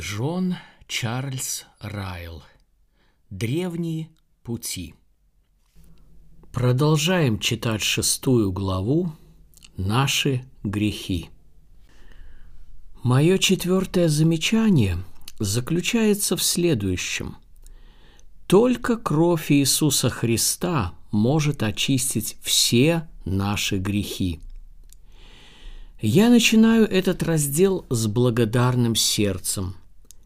Джон Чарльз Райл. Древние пути. Продолжаем читать шестую главу «Наши грехи». Мое четвертое замечание заключается в следующем. Только кровь Иисуса Христа может очистить все наши грехи. Я начинаю этот раздел с благодарным сердцем.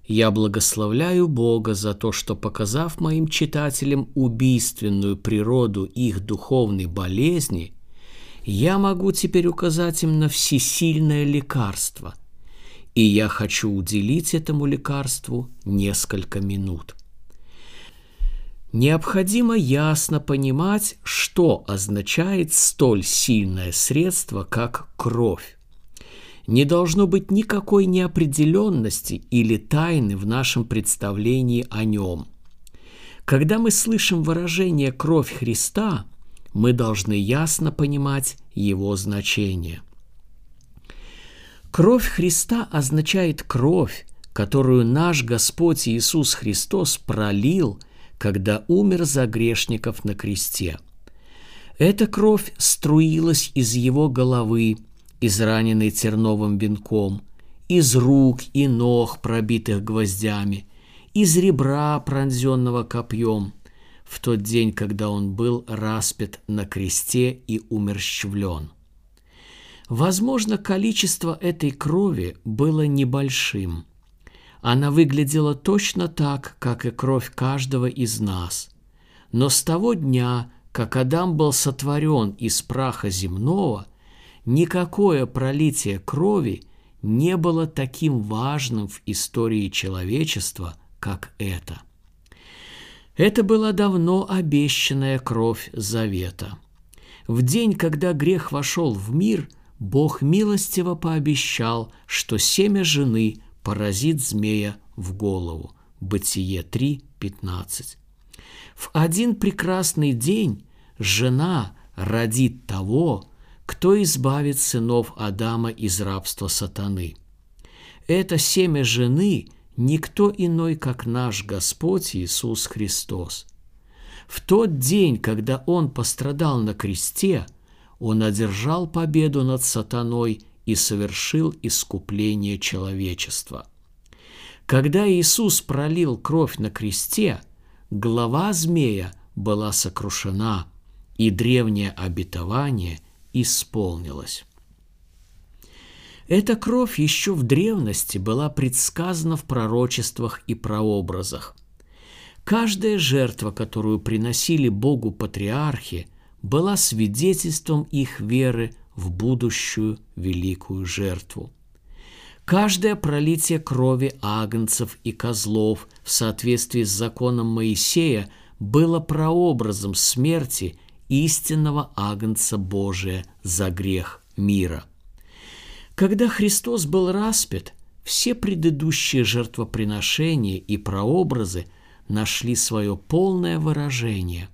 Я благословляю Бога за то, что, показав моим читателям убийственную природу их духовной болезни, я могу теперь указать им на всесильное лекарство. И я хочу уделить этому лекарству несколько минут. Необходимо ясно понимать, что означает столь сильное средство, как кровь не должно быть никакой неопределенности или тайны в нашем представлении о нем. Когда мы слышим выражение «кровь Христа», мы должны ясно понимать его значение. Кровь Христа означает кровь, которую наш Господь Иисус Христос пролил, когда умер за грешников на кресте. Эта кровь струилась из его головы – израненный терновым венком, из рук и ног, пробитых гвоздями, из ребра, пронзенного копьем, в тот день, когда он был распят на кресте и умерщвлен. Возможно, количество этой крови было небольшим. Она выглядела точно так, как и кровь каждого из нас. Но с того дня, как Адам был сотворен из праха земного – Никакое пролитие крови не было таким важным в истории человечества, как это. Это была давно обещанная кровь завета. В день, когда грех вошел в мир, Бог милостиво пообещал, что семя жены поразит змея в голову. Бытие 3.15. В один прекрасный день жена родит того, кто избавит сынов Адама из рабства сатаны. Это семя жены никто иной, как наш Господь Иисус Христос. В тот день, когда Он пострадал на кресте, Он одержал победу над сатаной и совершил искупление человечества. Когда Иисус пролил кровь на кресте, голова змея была сокрушена, и древнее обетование исполнилось. Эта кровь еще в древности была предсказана в пророчествах и прообразах. Каждая жертва, которую приносили Богу патриархи, была свидетельством их веры в будущую великую жертву. Каждое пролитие крови агнцев и козлов в соответствии с законом Моисея было прообразом смерти истинного Агнца Божия за грех мира. Когда Христос был распят, все предыдущие жертвоприношения и прообразы нашли свое полное выражение.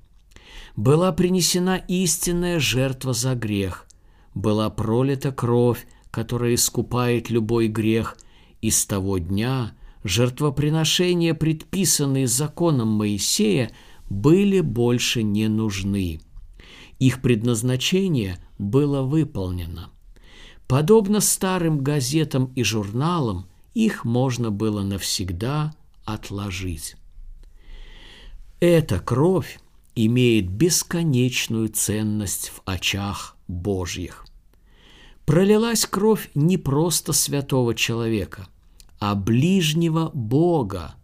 Была принесена истинная жертва за грех, была пролита кровь, которая искупает любой грех, и с того дня жертвоприношения, предписанные законом Моисея, были больше не нужны – их предназначение было выполнено. Подобно старым газетам и журналам, их можно было навсегда отложить. Эта кровь имеет бесконечную ценность в очах Божьих. Пролилась кровь не просто святого человека, а ближнего Бога,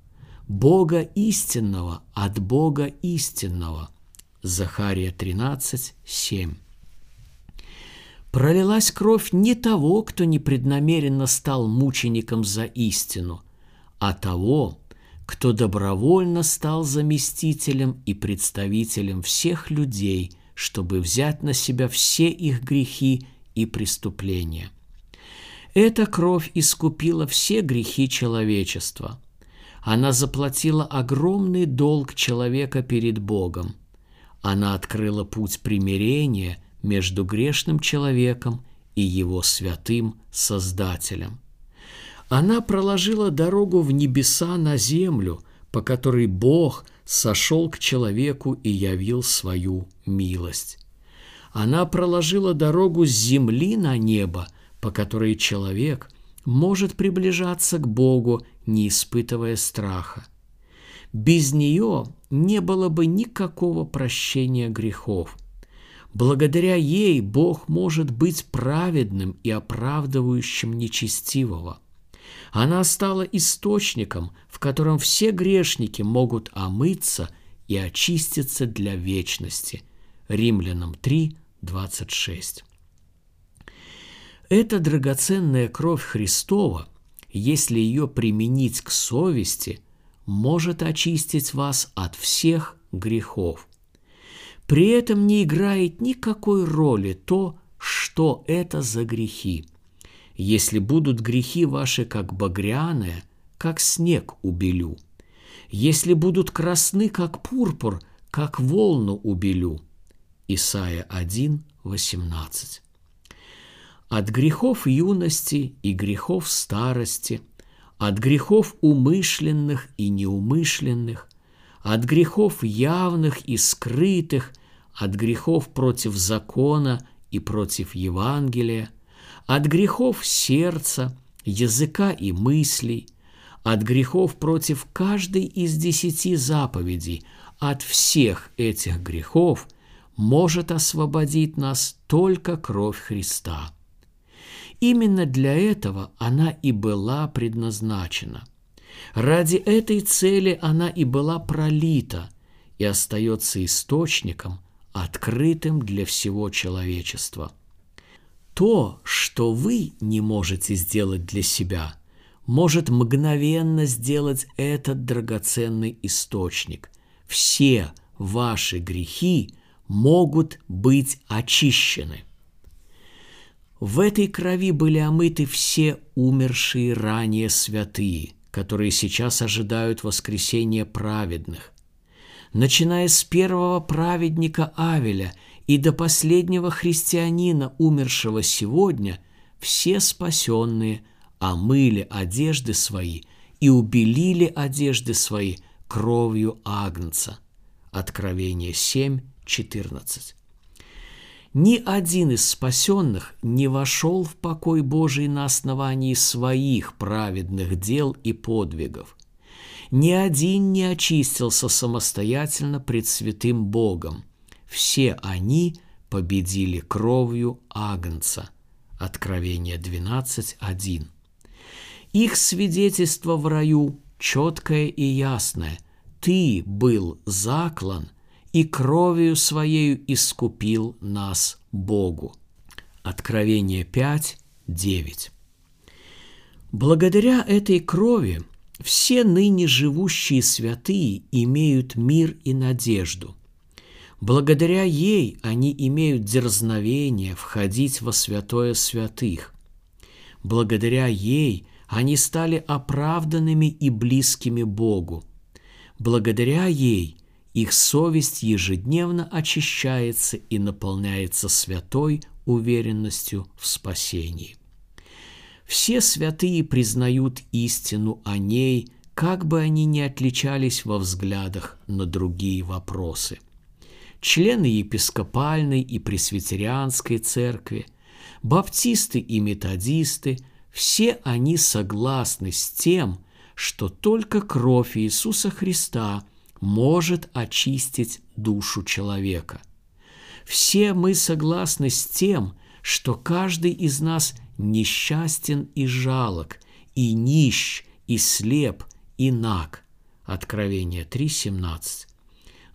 Бога истинного от Бога истинного – Захария 13, 7. Пролилась кровь не того, кто непреднамеренно стал мучеником за истину, а того, кто добровольно стал заместителем и представителем всех людей, чтобы взять на себя все их грехи и преступления. Эта кровь искупила все грехи человечества. Она заплатила огромный долг человека перед Богом – она открыла путь примирения между грешным человеком и его святым Создателем. Она проложила дорогу в небеса на землю, по которой Бог сошел к человеку и явил свою милость. Она проложила дорогу с земли на небо, по которой человек может приближаться к Богу, не испытывая страха. Без нее не было бы никакого прощения грехов. Благодаря ей Бог может быть праведным и оправдывающим нечестивого – она стала источником, в котором все грешники могут омыться и очиститься для вечности. Римлянам 3, 26. Эта драгоценная кровь Христова, если ее применить к совести, может очистить вас от всех грехов. При этом не играет никакой роли то, что это за грехи – если будут грехи ваши, как багряные, как снег убелю. Если будут красны, как пурпур, как волну убелю. Исайя 1, 18. От грехов юности и грехов старости, от грехов умышленных и неумышленных, от грехов явных и скрытых, от грехов против закона и против Евангелия – от грехов сердца, языка и мыслей, от грехов против каждой из десяти заповедей, от всех этих грехов может освободить нас только кровь Христа. Именно для этого она и была предназначена. Ради этой цели она и была пролита и остается источником, открытым для всего человечества – то, что вы не можете сделать для себя, может мгновенно сделать этот драгоценный источник. Все ваши грехи могут быть очищены. В этой крови были омыты все умершие ранее святые, которые сейчас ожидают воскресения праведных. Начиная с первого праведника Авеля и до последнего христианина, умершего сегодня, все спасенные омыли одежды свои и убелили одежды свои кровью Агнца. Откровение 7, 14. Ни один из спасенных не вошел в покой Божий на основании своих праведных дел и подвигов. Ни один не очистился самостоятельно пред святым Богом – все они победили кровью Агнца. Откровение 12.1. Их свидетельство в раю четкое и ясное. Ты был заклан и кровью своею искупил нас Богу. Откровение 5.9. Благодаря этой крови все ныне живущие святые имеют мир и надежду – Благодаря ей они имеют дерзновение входить во святое святых. Благодаря ей они стали оправданными и близкими Богу. Благодаря ей их совесть ежедневно очищается и наполняется святой уверенностью в спасении. Все святые признают истину о ней, как бы они ни отличались во взглядах на другие вопросы члены епископальной и пресвитерианской церкви, баптисты и методисты, все они согласны с тем, что только кровь Иисуса Христа может очистить душу человека. Все мы согласны с тем, что каждый из нас несчастен и жалок, и нищ, и слеп, и наг. Откровение 3.17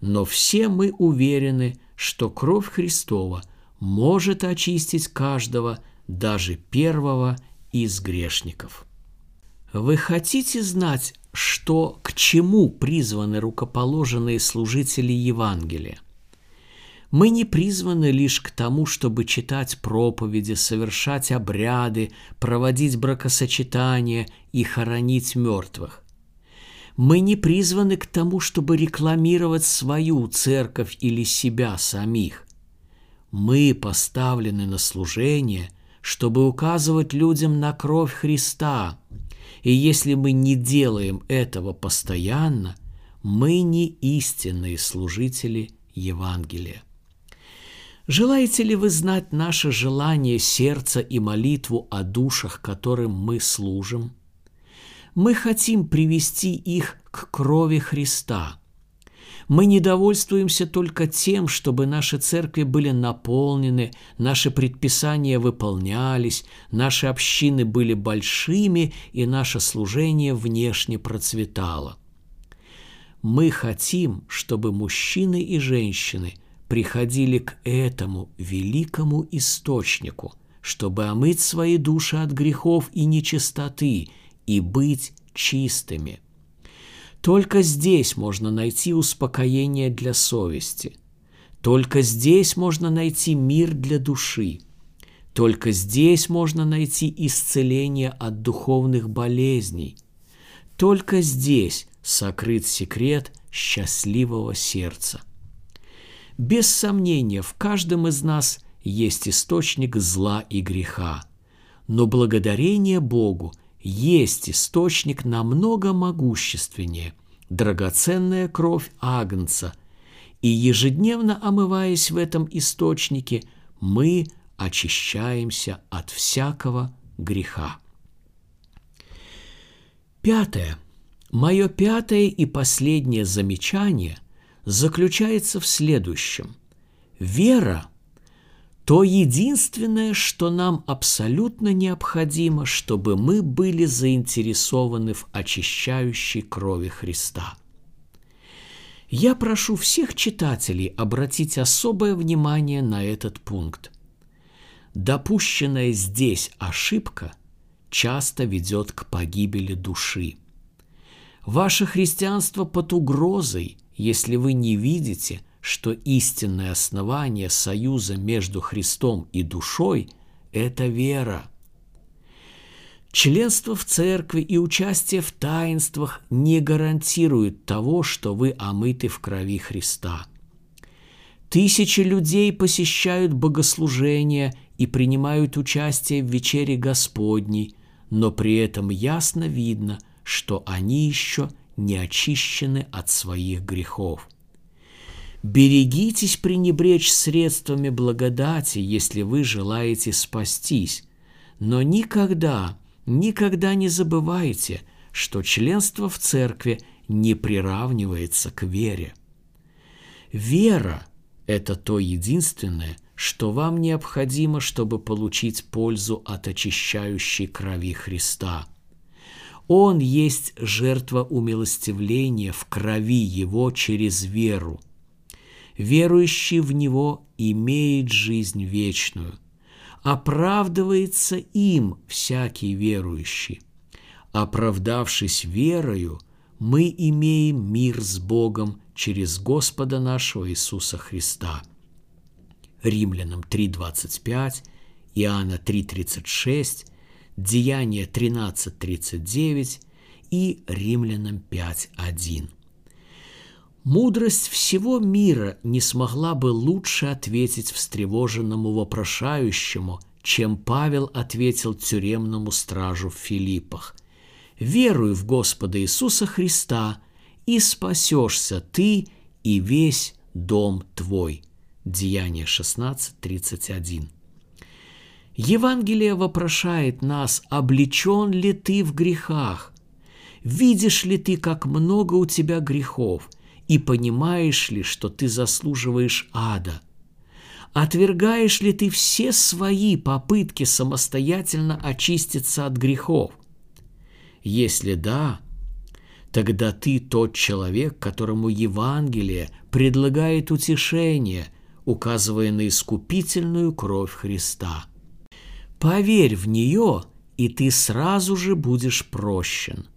но все мы уверены, что кровь Христова может очистить каждого, даже первого из грешников. Вы хотите знать, что к чему призваны рукоположенные служители Евангелия? Мы не призваны лишь к тому, чтобы читать проповеди, совершать обряды, проводить бракосочетания и хоронить мертвых. Мы не призваны к тому, чтобы рекламировать свою церковь или себя самих. Мы поставлены на служение, чтобы указывать людям на кровь Христа, И если мы не делаем этого постоянно, мы не истинные служители Евангелия. Желаете ли вы знать наше желание сердца и молитву о душах, которым мы служим? Мы хотим привести их к крови Христа. Мы не довольствуемся только тем, чтобы наши церкви были наполнены, наши предписания выполнялись, наши общины были большими и наше служение внешне процветало. Мы хотим, чтобы мужчины и женщины приходили к этому великому источнику, чтобы омыть свои души от грехов и нечистоты и быть чистыми. Только здесь можно найти успокоение для совести. Только здесь можно найти мир для души. Только здесь можно найти исцеление от духовных болезней. Только здесь сокрыт секрет счастливого сердца – без сомнения, в каждом из нас есть источник зла и греха. Но благодарение Богу есть источник намного могущественнее, драгоценная кровь Агнца. И ежедневно омываясь в этом источнике, мы очищаемся от всякого греха. Пятое. Мое пятое и последнее замечание – заключается в следующем. Вера – то единственное, что нам абсолютно необходимо, чтобы мы были заинтересованы в очищающей крови Христа. Я прошу всех читателей обратить особое внимание на этот пункт. Допущенная здесь ошибка часто ведет к погибели души. Ваше христианство под угрозой – если вы не видите, что истинное основание союза между Христом и душой – это вера. Членство в церкви и участие в таинствах не гарантируют того, что вы омыты в крови Христа. Тысячи людей посещают богослужения и принимают участие в вечере Господней, но при этом ясно видно, что они еще – не очищены от своих грехов. Берегитесь пренебречь средствами благодати, если вы желаете спастись, но никогда, никогда не забывайте, что членство в церкви не приравнивается к вере. Вера – это то единственное, что вам необходимо, чтобы получить пользу от очищающей крови Христа – он есть жертва умилостивления в крови Его через веру. Верующий в Него имеет жизнь вечную. Оправдывается им всякий верующий. Оправдавшись верою, мы имеем мир с Богом через Господа нашего Иисуса Христа. Римлянам 3.25, Иоанна 3.36, Деяние 13.39 и Римлянам 5.1. Мудрость всего мира не смогла бы лучше ответить встревоженному вопрошающему, чем Павел ответил тюремному стражу в Филиппах. «Веруй в Господа Иисуса Христа, и спасешься ты и весь дом твой». Деяние 16.31. Евангелие вопрошает нас, облечен ли ты в грехах, видишь ли ты, как много у тебя грехов, и понимаешь ли, что ты заслуживаешь ада. Отвергаешь ли ты все свои попытки самостоятельно очиститься от грехов? Если да, тогда ты тот человек, которому Евангелие предлагает утешение, указывая на искупительную кровь Христа – Поверь в нее, и ты сразу же будешь прощен.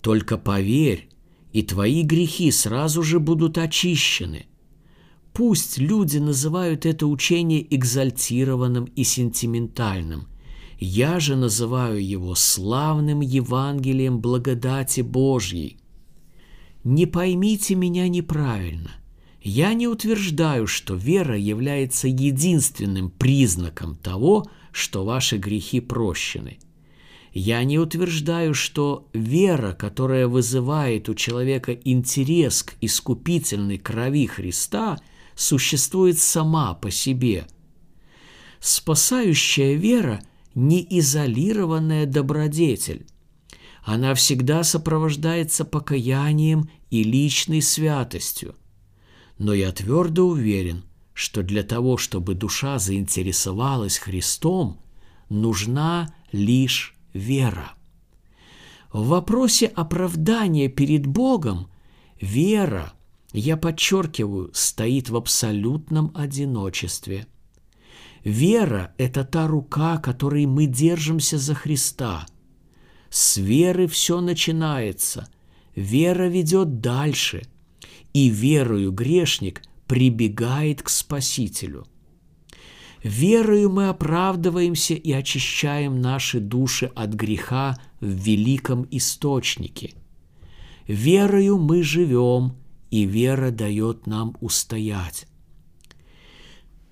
Только поверь, и твои грехи сразу же будут очищены. Пусть люди называют это учение экзальтированным и сентиментальным. Я же называю его славным Евангелием благодати Божьей. Не поймите меня неправильно. Я не утверждаю, что вера является единственным признаком того, что ваши грехи прощены. Я не утверждаю, что вера, которая вызывает у человека интерес к искупительной крови Христа, существует сама по себе. Спасающая вера – не изолированная добродетель. Она всегда сопровождается покаянием и личной святостью. Но я твердо уверен, что для того, чтобы душа заинтересовалась Христом, нужна лишь вера. В вопросе оправдания перед Богом вера, я подчеркиваю, стоит в абсолютном одиночестве. Вера – это та рука, которой мы держимся за Христа. С веры все начинается. Вера ведет дальше. И верою грешник прибегает к Спасителю – Верою мы оправдываемся и очищаем наши души от греха в великом источнике. Верою мы живем, и вера дает нам устоять.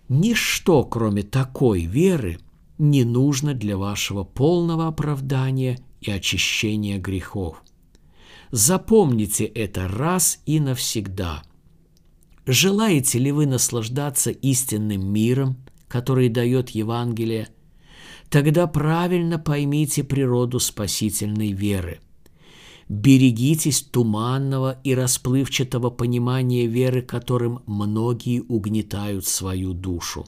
Ничто, кроме такой веры, не нужно для вашего полного оправдания и очищения грехов. Запомните это раз и навсегда. Желаете ли вы наслаждаться истинным миром – который дает Евангелие, тогда правильно поймите природу спасительной веры. Берегитесь туманного и расплывчатого понимания веры, которым многие угнетают свою душу.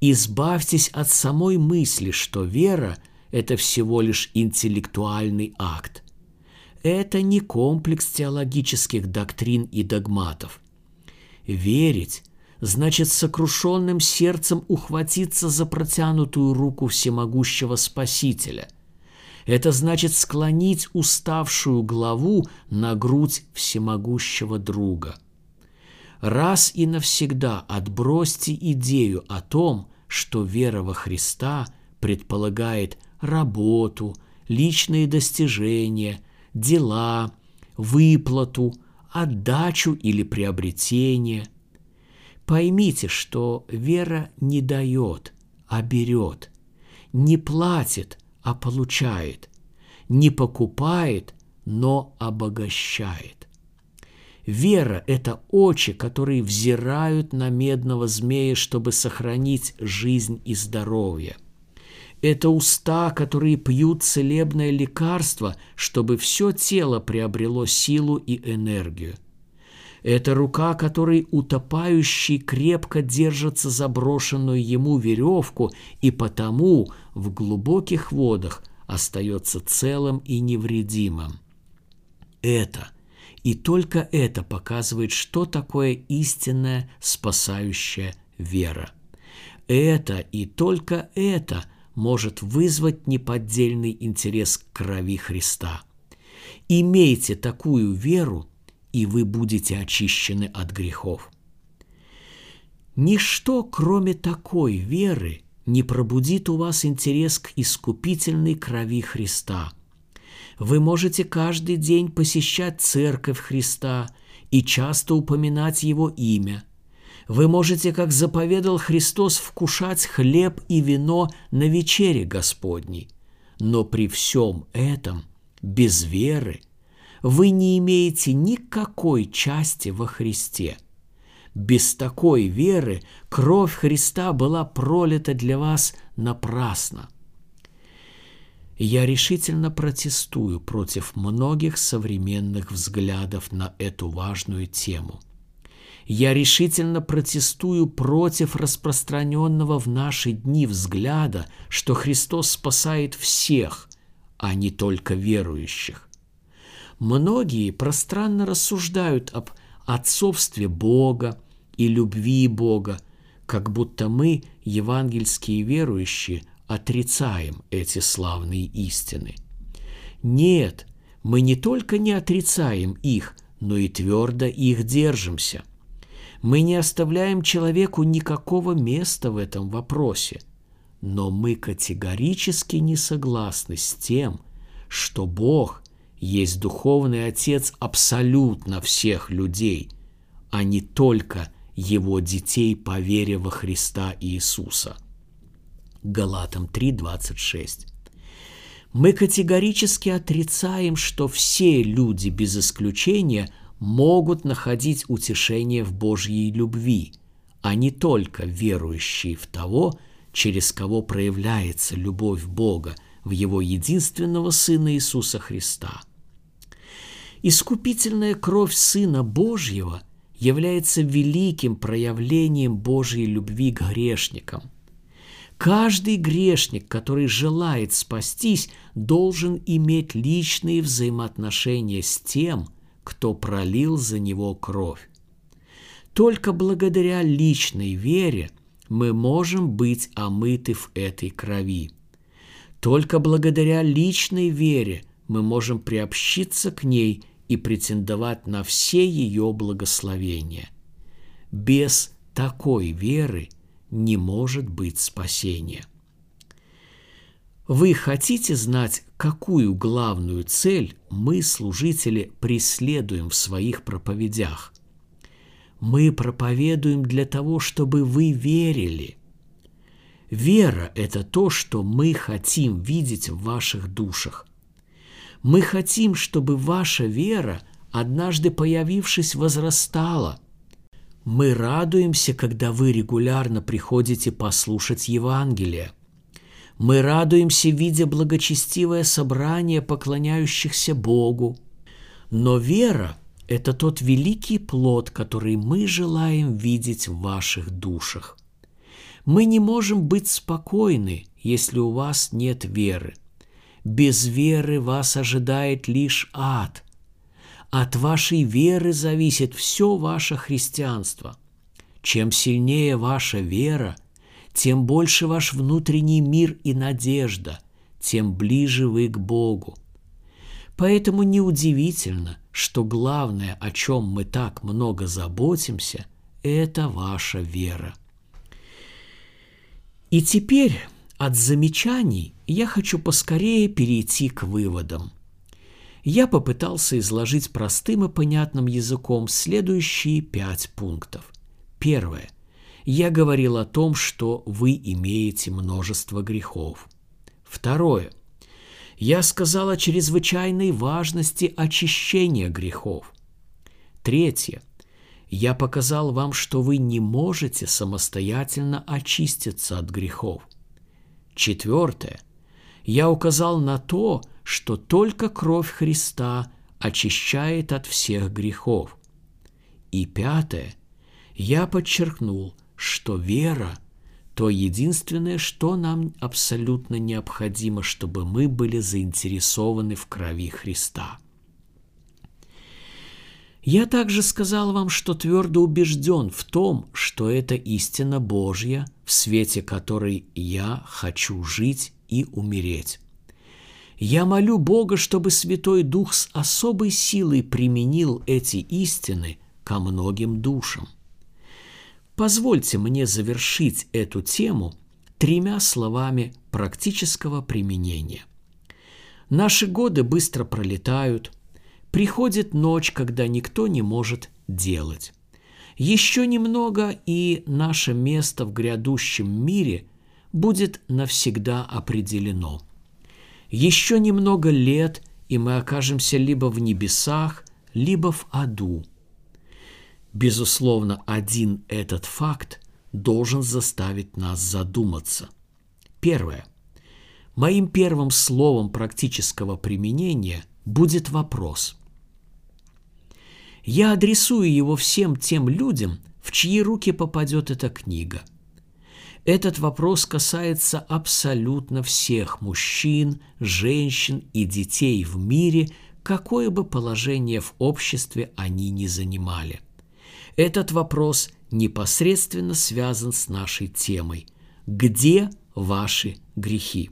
Избавьтесь от самой мысли, что вера – это всего лишь интеллектуальный акт. Это не комплекс теологических доктрин и догматов. Верить значит сокрушенным сердцем ухватиться за протянутую руку всемогущего Спасителя. Это значит склонить уставшую главу на грудь всемогущего друга. Раз и навсегда отбросьте идею о том, что вера во Христа предполагает работу, личные достижения, дела, выплату, отдачу или приобретение – Поймите, что вера не дает, а берет, не платит, а получает, не покупает, но обогащает. Вера – это очи, которые взирают на медного змея, чтобы сохранить жизнь и здоровье. Это уста, которые пьют целебное лекарство, чтобы все тело приобрело силу и энергию – это рука, которой утопающий крепко держится за брошенную ему веревку и потому в глубоких водах остается целым и невредимым. Это и только это показывает, что такое истинная спасающая вера. Это и только это может вызвать неподдельный интерес к крови Христа. Имейте такую веру – и вы будете очищены от грехов. Ничто, кроме такой веры, не пробудит у вас интерес к искупительной крови Христа. Вы можете каждый день посещать церковь Христа и часто упоминать Его имя. Вы можете, как заповедал Христос, вкушать хлеб и вино на вечере Господней. Но при всем этом, без веры – вы не имеете никакой части во Христе. Без такой веры кровь Христа была пролита для вас напрасно. Я решительно протестую против многих современных взглядов на эту важную тему. Я решительно протестую против распространенного в наши дни взгляда, что Христос спасает всех, а не только верующих. Многие пространно рассуждают об отцовстве Бога и любви Бога, как будто мы, евангельские верующие, отрицаем эти славные истины. Нет, мы не только не отрицаем их, но и твердо их держимся. Мы не оставляем человеку никакого места в этом вопросе, но мы категорически не согласны с тем, что Бог есть духовный отец абсолютно всех людей, а не только его детей по вере во Христа Иисуса. Галатам 3:26. Мы категорически отрицаем, что все люди без исключения могут находить утешение в Божьей любви, а не только верующие в того, через кого проявляется любовь Бога в Его единственного Сына Иисуса Христа. Искупительная кровь Сына Божьего является великим проявлением Божьей любви к грешникам. Каждый грешник, который желает спастись, должен иметь личные взаимоотношения с тем, кто пролил за него кровь. Только благодаря личной вере мы можем быть омыты в этой крови. Только благодаря личной вере мы можем приобщиться к ней и претендовать на все ее благословения. Без такой веры не может быть спасения. Вы хотите знать, какую главную цель мы, служители, преследуем в своих проповедях? Мы проповедуем для того, чтобы вы верили. Вера – это то, что мы хотим видеть в ваших душах. Мы хотим, чтобы ваша вера, однажды появившись, возрастала. Мы радуемся, когда вы регулярно приходите послушать Евангелие. Мы радуемся, видя благочестивое собрание поклоняющихся Богу. Но вера – это тот великий плод, который мы желаем видеть в ваших душах. Мы не можем быть спокойны, если у вас нет веры – без веры вас ожидает лишь ад. От вашей веры зависит все ваше христианство. Чем сильнее ваша вера, тем больше ваш внутренний мир и надежда, тем ближе вы к Богу. Поэтому неудивительно, что главное, о чем мы так много заботимся, это ваша вера. И теперь от замечаний я хочу поскорее перейти к выводам. Я попытался изложить простым и понятным языком следующие пять пунктов. Первое. Я говорил о том, что вы имеете множество грехов. Второе. Я сказал о чрезвычайной важности очищения грехов. Третье. Я показал вам, что вы не можете самостоятельно очиститься от грехов. Четвертое. Я указал на то, что только кровь Христа очищает от всех грехов. И пятое. Я подчеркнул, что вера – то единственное, что нам абсолютно необходимо, чтобы мы были заинтересованы в крови Христа – я также сказал вам, что твердо убежден в том, что это истина Божья, в свете которой я хочу жить и умереть. Я молю Бога, чтобы Святой Дух с особой силой применил эти истины ко многим душам. Позвольте мне завершить эту тему тремя словами практического применения. Наши годы быстро пролетают – Приходит ночь, когда никто не может делать. Еще немного, и наше место в грядущем мире будет навсегда определено. Еще немного лет, и мы окажемся либо в небесах, либо в аду. Безусловно, один этот факт должен заставить нас задуматься. Первое. Моим первым словом практического применения будет вопрос. Я адресую его всем тем людям, в чьи руки попадет эта книга. Этот вопрос касается абсолютно всех мужчин, женщин и детей в мире, какое бы положение в обществе они ни занимали. Этот вопрос непосредственно связан с нашей темой. Где ваши грехи?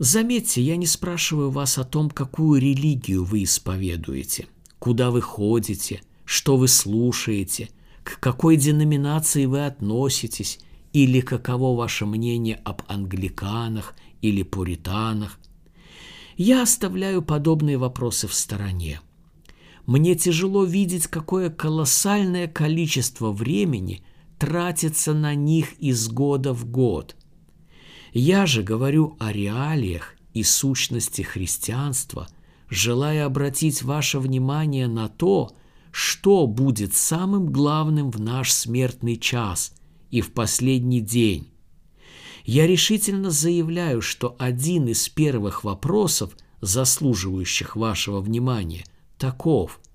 Заметьте, я не спрашиваю вас о том, какую религию вы исповедуете, куда вы ходите, что вы слушаете, к какой деноминации вы относитесь или каково ваше мнение об англиканах или пуританах. Я оставляю подобные вопросы в стороне. Мне тяжело видеть, какое колоссальное количество времени тратится на них из года в год – я же говорю о реалиях и сущности христианства, желая обратить ваше внимание на то, что будет самым главным в наш смертный час и в последний день. Я решительно заявляю, что один из первых вопросов, заслуживающих вашего внимания, таков –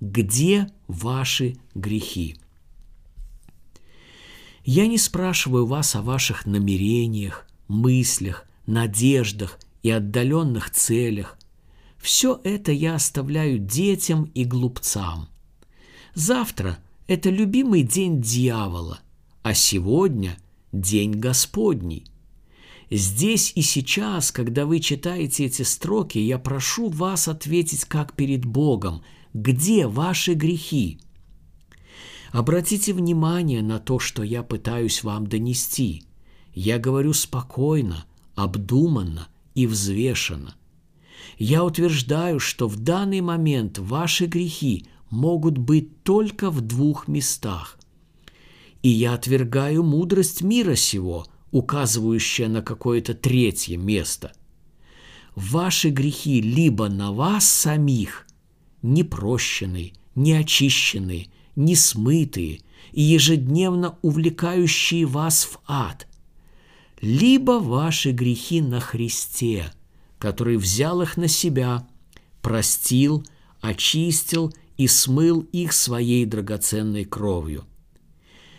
где ваши грехи? Я не спрашиваю вас о ваших намерениях, мыслях, надеждах и отдаленных целях. Все это я оставляю детям и глупцам. Завтра – это любимый день дьявола, а сегодня – день Господний. Здесь и сейчас, когда вы читаете эти строки, я прошу вас ответить как перед Богом, где ваши грехи – Обратите внимание на то, что я пытаюсь вам донести. Я говорю спокойно, обдуманно и взвешенно. Я утверждаю, что в данный момент ваши грехи могут быть только в двух местах. И я отвергаю мудрость мира сего, указывающая на какое-то третье место. Ваши грехи либо на вас самих, непрощенные, неочищенные, несмытые и ежедневно увлекающие вас в ад, либо ваши грехи на Христе, который взял их на себя, простил, очистил и смыл их своей драгоценной кровью.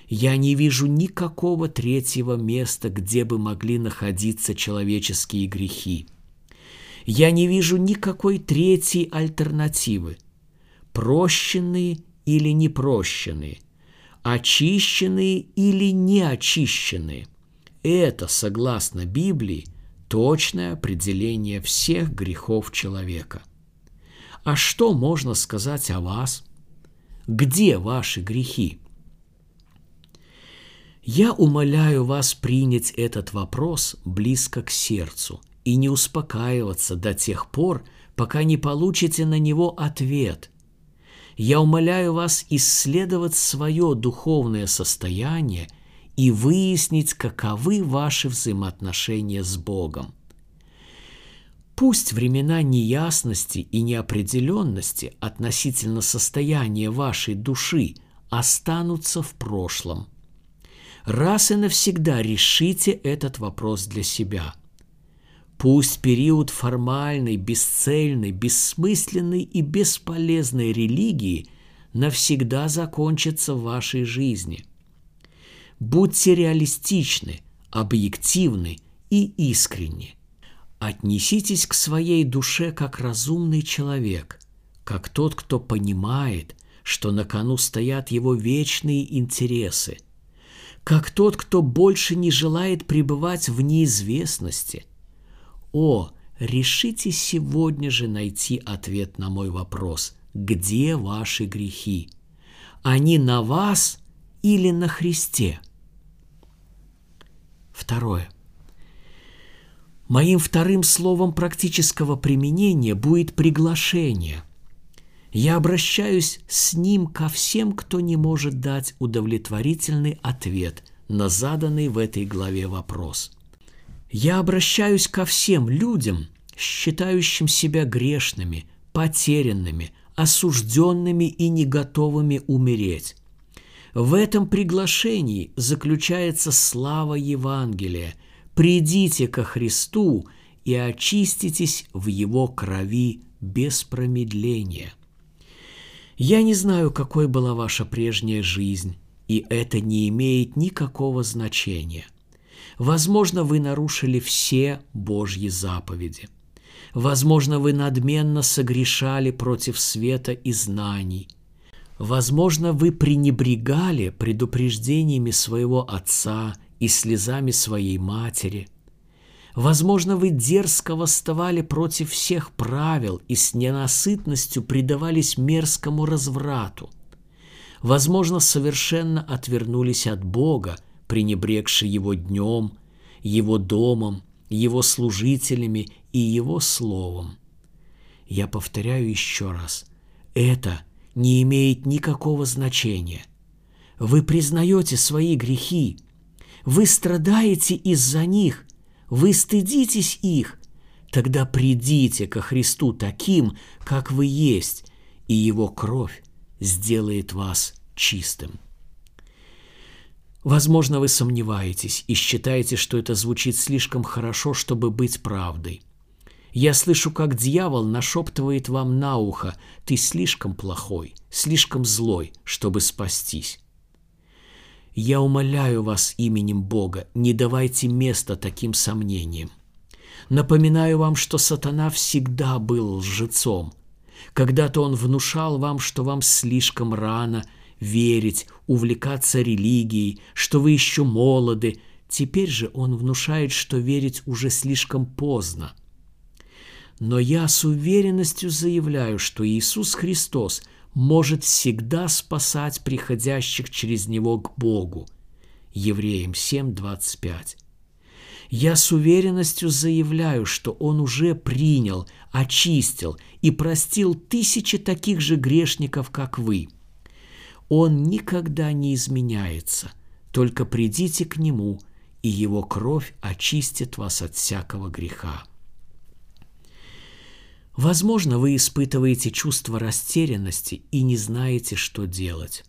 Я не вижу никакого третьего места, где бы могли находиться человеческие грехи. Я не вижу никакой третьей альтернативы. Прощенные или непрощенные, очищенные или неочищенные. Это, согласно Библии, точное определение всех грехов человека. А что можно сказать о вас? Где ваши грехи? Я умоляю вас принять этот вопрос близко к сердцу и не успокаиваться до тех пор, пока не получите на него ответ – я умоляю вас исследовать свое духовное состояние и выяснить, каковы ваши взаимоотношения с Богом. Пусть времена неясности и неопределенности относительно состояния вашей души останутся в прошлом. Раз и навсегда решите этот вопрос для себя – Пусть период формальной, бесцельной, бессмысленной и бесполезной религии навсегда закончится в вашей жизни. Будьте реалистичны, объективны и искренни. Отнеситесь к своей душе как разумный человек, как тот, кто понимает, что на кону стоят его вечные интересы, как тот, кто больше не желает пребывать в неизвестности, о, решите сегодня же найти ответ на мой вопрос. Где ваши грехи? Они на вас или на Христе? Второе. Моим вторым словом практического применения будет приглашение. Я обращаюсь с ним ко всем, кто не может дать удовлетворительный ответ на заданный в этой главе вопрос – я обращаюсь ко всем людям, считающим себя грешными, потерянными, осужденными и не готовыми умереть. В этом приглашении заключается слава Евангелия. Придите ко Христу и очиститесь в Его крови без промедления. Я не знаю, какой была ваша прежняя жизнь, и это не имеет никакого значения – Возможно, вы нарушили все Божьи заповеди. Возможно, вы надменно согрешали против света и знаний. Возможно, вы пренебрегали предупреждениями своего отца и слезами своей матери. Возможно, вы дерзко восставали против всех правил и с ненасытностью предавались мерзкому разврату. Возможно, совершенно отвернулись от Бога – пренебрегши его днем, его домом, его служителями и его словом. Я повторяю еще раз, это не имеет никакого значения. Вы признаете свои грехи, вы страдаете из-за них, вы стыдитесь их. Тогда придите ко Христу таким, как вы есть, и Его кровь сделает вас чистым. Возможно, вы сомневаетесь и считаете, что это звучит слишком хорошо, чтобы быть правдой. Я слышу, как дьявол нашептывает вам на ухо, ты слишком плохой, слишком злой, чтобы спастись. Я умоляю вас именем Бога, не давайте места таким сомнениям. Напоминаю вам, что сатана всегда был лжецом. Когда-то он внушал вам, что вам слишком рано верить, увлекаться религией, что вы еще молоды. Теперь же он внушает, что верить уже слишком поздно. Но я с уверенностью заявляю, что Иисус Христос может всегда спасать приходящих через Него к Богу. Евреям 7:25. Я с уверенностью заявляю, что Он уже принял, очистил и простил тысячи таких же грешников, как вы. Он никогда не изменяется, только придите к Нему, и Его кровь очистит вас от всякого греха. Возможно, вы испытываете чувство растерянности и не знаете, что делать.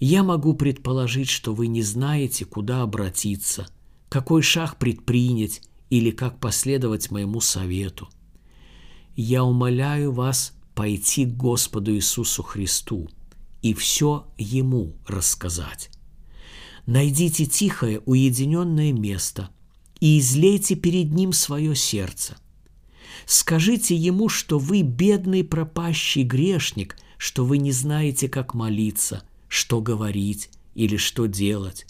Я могу предположить, что вы не знаете, куда обратиться, какой шаг предпринять или как последовать моему совету. Я умоляю вас пойти к Господу Иисусу Христу и все Ему рассказать. Найдите тихое, уединенное место и излейте перед Ним свое сердце – Скажите ему, что вы бедный пропащий грешник, что вы не знаете, как молиться, что говорить или что делать.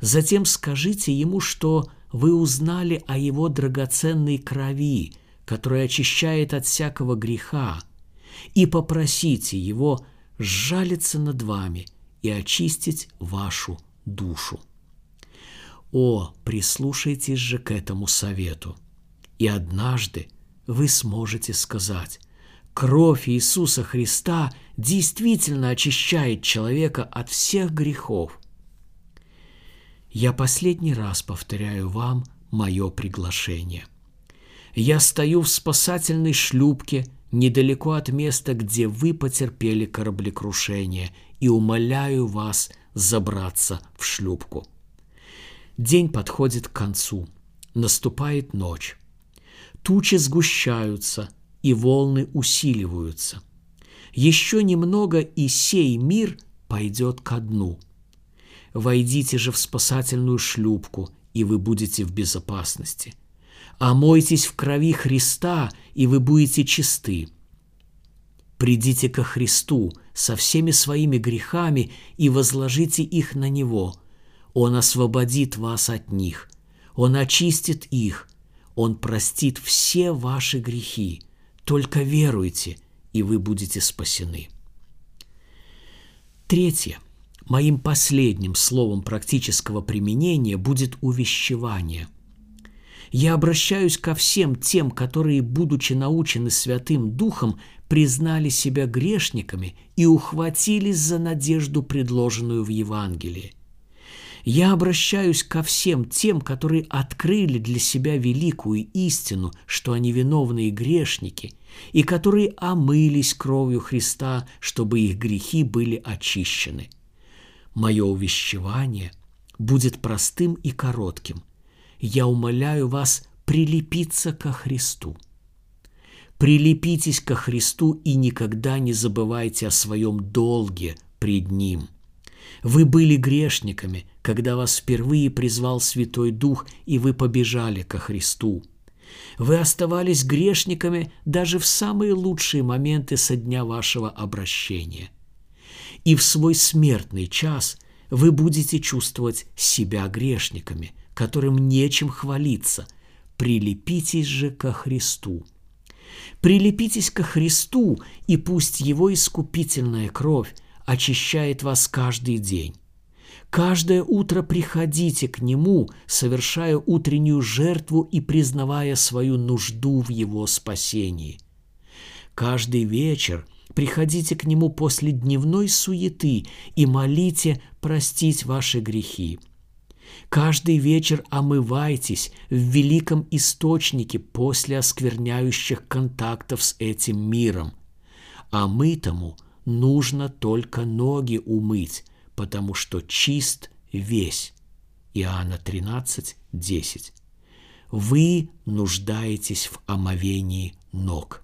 Затем скажите ему, что вы узнали о его драгоценной крови, которая очищает от всякого греха, и попросите его сжалиться над вами и очистить вашу душу. О, прислушайтесь же к этому совету, и однажды вы сможете сказать, кровь Иисуса Христа действительно очищает человека от всех грехов. Я последний раз повторяю вам мое приглашение. Я стою в спасательной шлюпке недалеко от места, где вы потерпели кораблекрушение, и умоляю вас забраться в шлюпку. День подходит к концу, наступает ночь. Тучи сгущаются, и волны усиливаются. Еще немного, и сей мир пойдет ко дну. Войдите же в спасательную шлюпку, и вы будете в безопасности. Омойтесь в крови Христа, и вы будете чисты. Придите ко Христу со всеми своими грехами и возложите их на Него. Он освободит вас от них. Он очистит их – он простит все ваши грехи. Только веруйте, и вы будете спасены. Третье. Моим последним словом практического применения будет увещевание. Я обращаюсь ко всем тем, которые, будучи научены Святым Духом, признали себя грешниками и ухватились за надежду, предложенную в Евангелии. Я обращаюсь ко всем тем, которые открыли для себя великую истину, что они виновные грешники, и которые омылись кровью Христа, чтобы их грехи были очищены. Мое увещевание будет простым и коротким. Я умоляю вас прилепиться ко Христу. Прилепитесь ко Христу и никогда не забывайте о своем долге пред Ним – вы были грешниками, когда вас впервые призвал Святой Дух, и вы побежали ко Христу. Вы оставались грешниками даже в самые лучшие моменты со дня вашего обращения. И в свой смертный час вы будете чувствовать себя грешниками, которым нечем хвалиться. Прилепитесь же ко Христу. Прилепитесь ко Христу, и пусть Его искупительная кровь очищает вас каждый день. Каждое утро приходите к Нему, совершая утреннюю жертву и признавая свою нужду в Его спасении. Каждый вечер приходите к Нему после дневной суеты и молите простить ваши грехи. Каждый вечер омывайтесь в великом источнике после оскверняющих контактов с этим миром. А мытому нужно только ноги умыть, потому что чист весь. Иоанна 13, 10. Вы нуждаетесь в омовении ног.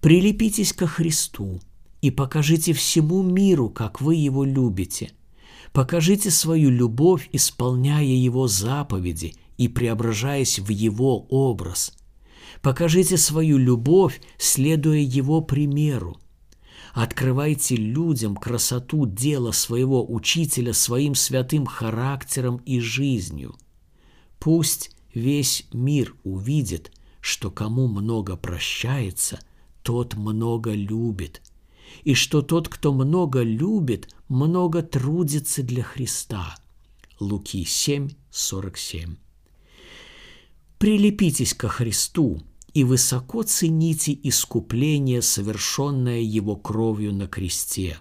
Прилепитесь ко Христу и покажите всему миру, как вы Его любите. Покажите свою любовь, исполняя Его заповеди и преображаясь в Его образ. Покажите свою любовь, следуя Его примеру. Открывайте людям красоту дела своего учителя своим святым характером и жизнью. Пусть весь мир увидит, что кому много прощается, тот много любит, и что тот, кто много любит, много трудится для Христа. Луки 7, 47. Прилепитесь ко Христу и высоко цените искупление, совершенное Его кровью на кресте.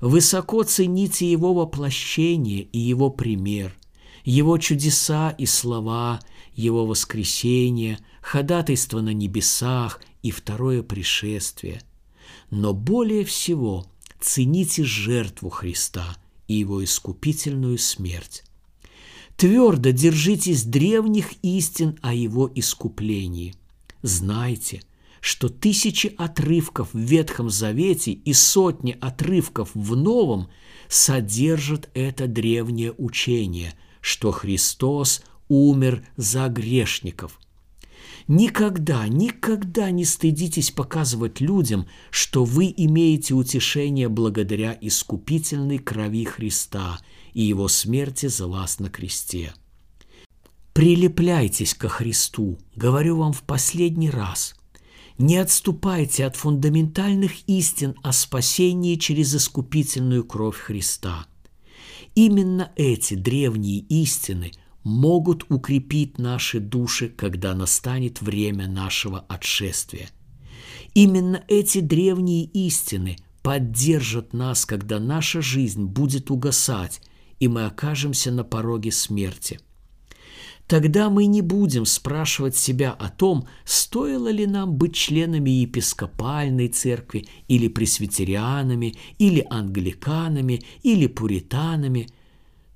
Высоко цените Его воплощение и Его пример, Его чудеса и слова, Его воскресение, ходатайство на небесах и второе пришествие. Но более всего цените жертву Христа и Его искупительную смерть. Твердо держитесь древних истин о Его искуплении. Знайте, что тысячи отрывков в Ветхом Завете и сотни отрывков в Новом содержат это древнее учение, что Христос умер за грешников. Никогда, никогда не стыдитесь показывать людям, что вы имеете утешение благодаря искупительной крови Христа и Его смерти за вас на кресте. Прилепляйтесь ко Христу, говорю вам в последний раз. Не отступайте от фундаментальных истин о спасении через искупительную кровь Христа. Именно эти древние истины могут укрепить наши души, когда настанет время нашего отшествия. Именно эти древние истины поддержат нас, когда наша жизнь будет угасать, и мы окажемся на пороге смерти. Тогда мы не будем спрашивать себя о том, стоило ли нам быть членами епископальной церкви или пресвитерианами, или англиканами, или пуританами –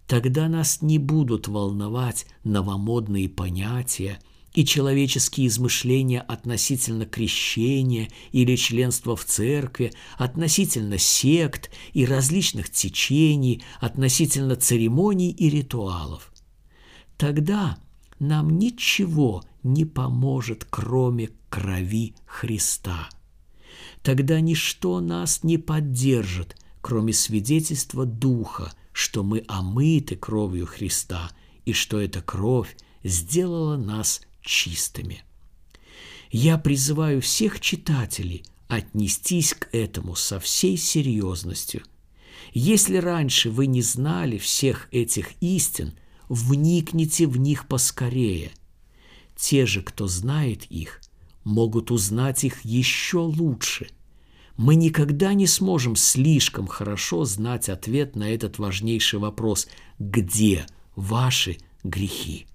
Тогда нас не будут волновать новомодные понятия и человеческие измышления относительно крещения или членства в церкви, относительно сект и различных течений, относительно церемоний и ритуалов. Тогда нам ничего не поможет, кроме крови Христа. Тогда ничто нас не поддержит, кроме свидетельства Духа – что мы омыты кровью Христа и что эта кровь сделала нас чистыми. Я призываю всех читателей отнестись к этому со всей серьезностью. Если раньше вы не знали всех этих истин, вникните в них поскорее. Те же, кто знает их, могут узнать их еще лучше – мы никогда не сможем слишком хорошо знать ответ на этот важнейший вопрос «Где ваши грехи?»